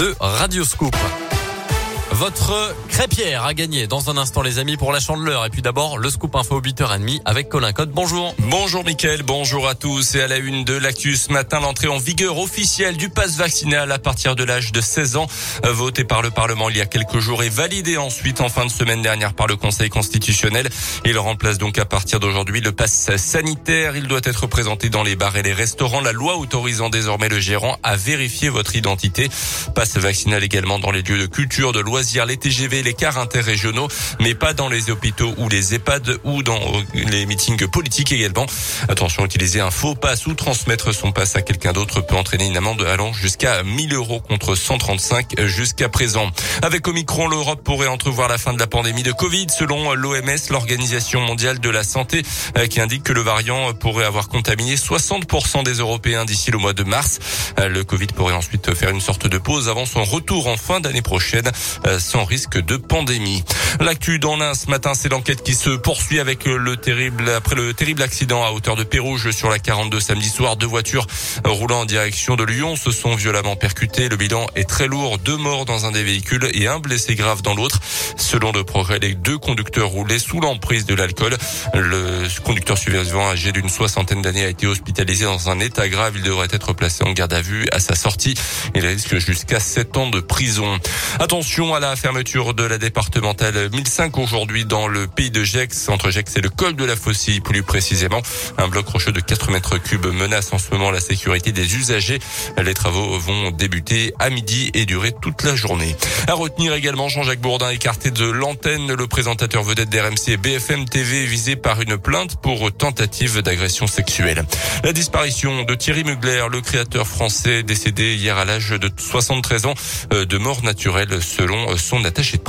de Radio Scoop. Votre crêpière a gagné dans un instant les amis pour la chandeleur. Et puis d'abord le scoop info 8h30 avec Colin Code. Bonjour. Bonjour Mickaël, bonjour à tous. Et à la une de l'actu ce matin, l'entrée en vigueur officielle du pass vaccinal à partir de l'âge de 16 ans, euh, voté par le Parlement il y a quelques jours et validé ensuite en fin de semaine dernière par le Conseil constitutionnel. Il remplace donc à partir d'aujourd'hui le pass sanitaire. Il doit être présenté dans les bars et les restaurants. La loi autorisant désormais le gérant à vérifier votre identité. Passe vaccinal également dans les lieux de culture, de loisirs les TGV, les cars interrégionaux, mais pas dans les hôpitaux ou les EHPAD ou dans les meetings politiques également. Attention, utiliser un faux passe ou transmettre son passe à quelqu'un d'autre peut entraîner une amende allant jusqu'à 1000 euros contre 135 jusqu'à présent. Avec Omicron, l'Europe pourrait entrevoir la fin de la pandémie de Covid selon l'OMS, l'Organisation mondiale de la santé, euh, qui indique que le variant pourrait avoir contaminé 60% des Européens d'ici le mois de mars. Euh, le Covid pourrait ensuite faire une sorte de pause avant son retour en fin d'année prochaine. Euh, sans risque de pandémie. L'actu dans l'Ain ce matin, c'est l'enquête qui se poursuit avec le terrible, après le terrible accident à hauteur de Pérouge sur la 42 samedi soir. Deux voitures roulant en direction de Lyon se sont violemment percutées. Le bilan est très lourd. Deux morts dans un des véhicules et un blessé grave dans l'autre. Selon le progrès, les deux conducteurs roulaient sous l'emprise de l'alcool. Le conducteur survivant âgé d'une soixantaine d'années a été hospitalisé dans un état grave. Il devrait être placé en garde à vue à sa sortie. Il risque jusqu'à 7 ans de prison. Attention à la fermeture de la départementale 1005 aujourd'hui dans le pays de Gex, entre Gex et le col de la Faucille plus précisément. Un bloc rocheux de 4 mètres cubes menace en ce moment la sécurité des usagers. Les travaux vont débuter à midi et durer toute la journée. À retenir également Jean-Jacques Bourdin écarté de l'antenne, le présentateur vedette d'RMC et BFM TV visé par une plainte pour tentative d'agression sexuelle. La disparition de Thierry Mugler, le créateur français décédé hier à l'âge de 73 ans euh, de mort naturelle selon son attaché de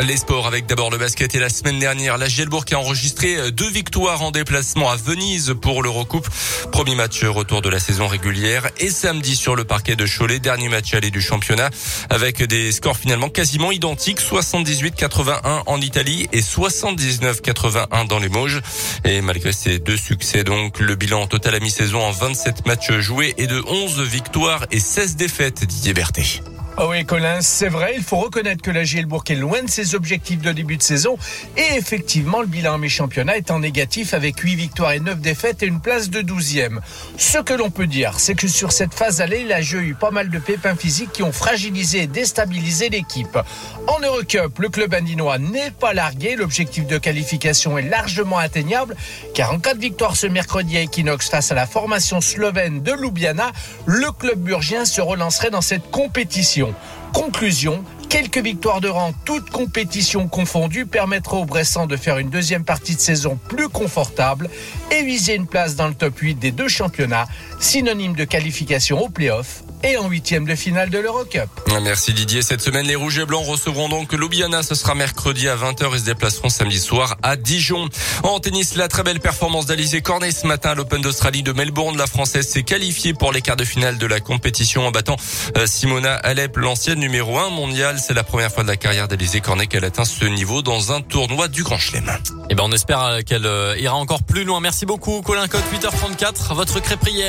Les sports avec d'abord le basket et la semaine dernière, la Gielbourg a enregistré deux victoires en déplacement à Venise pour l'Eurocoupe. Premier match retour de la saison régulière et samedi sur le parquet de Cholet, dernier match aller du championnat avec des scores finalement quasiment identiques, 78-81 en Italie et 79-81 dans les Mauges. Et malgré ces deux succès donc, le bilan total à mi-saison en 27 matchs joués est de 11 victoires et 16 défaites Didier Berthet. Oh oui, Colin, c'est vrai, il faut reconnaître que la Gielbourg est loin de ses objectifs de début de saison. Et effectivement, le bilan mi-championnat est en négatif avec 8 victoires et 9 défaites et une place de 12e. Ce que l'on peut dire, c'est que sur cette phase allée, la jeu a eu pas mal de pépins physiques qui ont fragilisé et déstabilisé l'équipe. En Eurocup, le club indinois n'est pas largué. L'objectif de qualification est largement atteignable car en cas de victoire ce mercredi à Equinox face à la formation slovène de Ljubljana, le club burgien se relancerait dans cette compétition. Conclusion, quelques victoires de rang, toutes compétitions confondues, permettra aux Bressans de faire une deuxième partie de saison plus confortable et viser une place dans le top 8 des deux championnats, synonyme de qualification au play-off et en huitième de finale de l'Eurocup. Merci Didier. Cette semaine, les Rouges et Blancs recevront donc Ljubljana. Ce sera mercredi à 20h et se déplaceront samedi soir à Dijon. En tennis, la très belle performance d'Alizé Cornet ce matin à l'Open d'Australie de Melbourne. La Française s'est qualifiée pour les quarts de finale de la compétition en battant euh, Simona Alep, l'ancienne numéro 1 mondiale. C'est la première fois de la carrière d'Alizé Cornet qu'elle atteint ce niveau dans un tournoi du Grand Chelem. Eh ben, on espère euh, qu'elle euh, ira encore plus loin. Merci beaucoup, Colin Cote, 8h34. Votre crêperie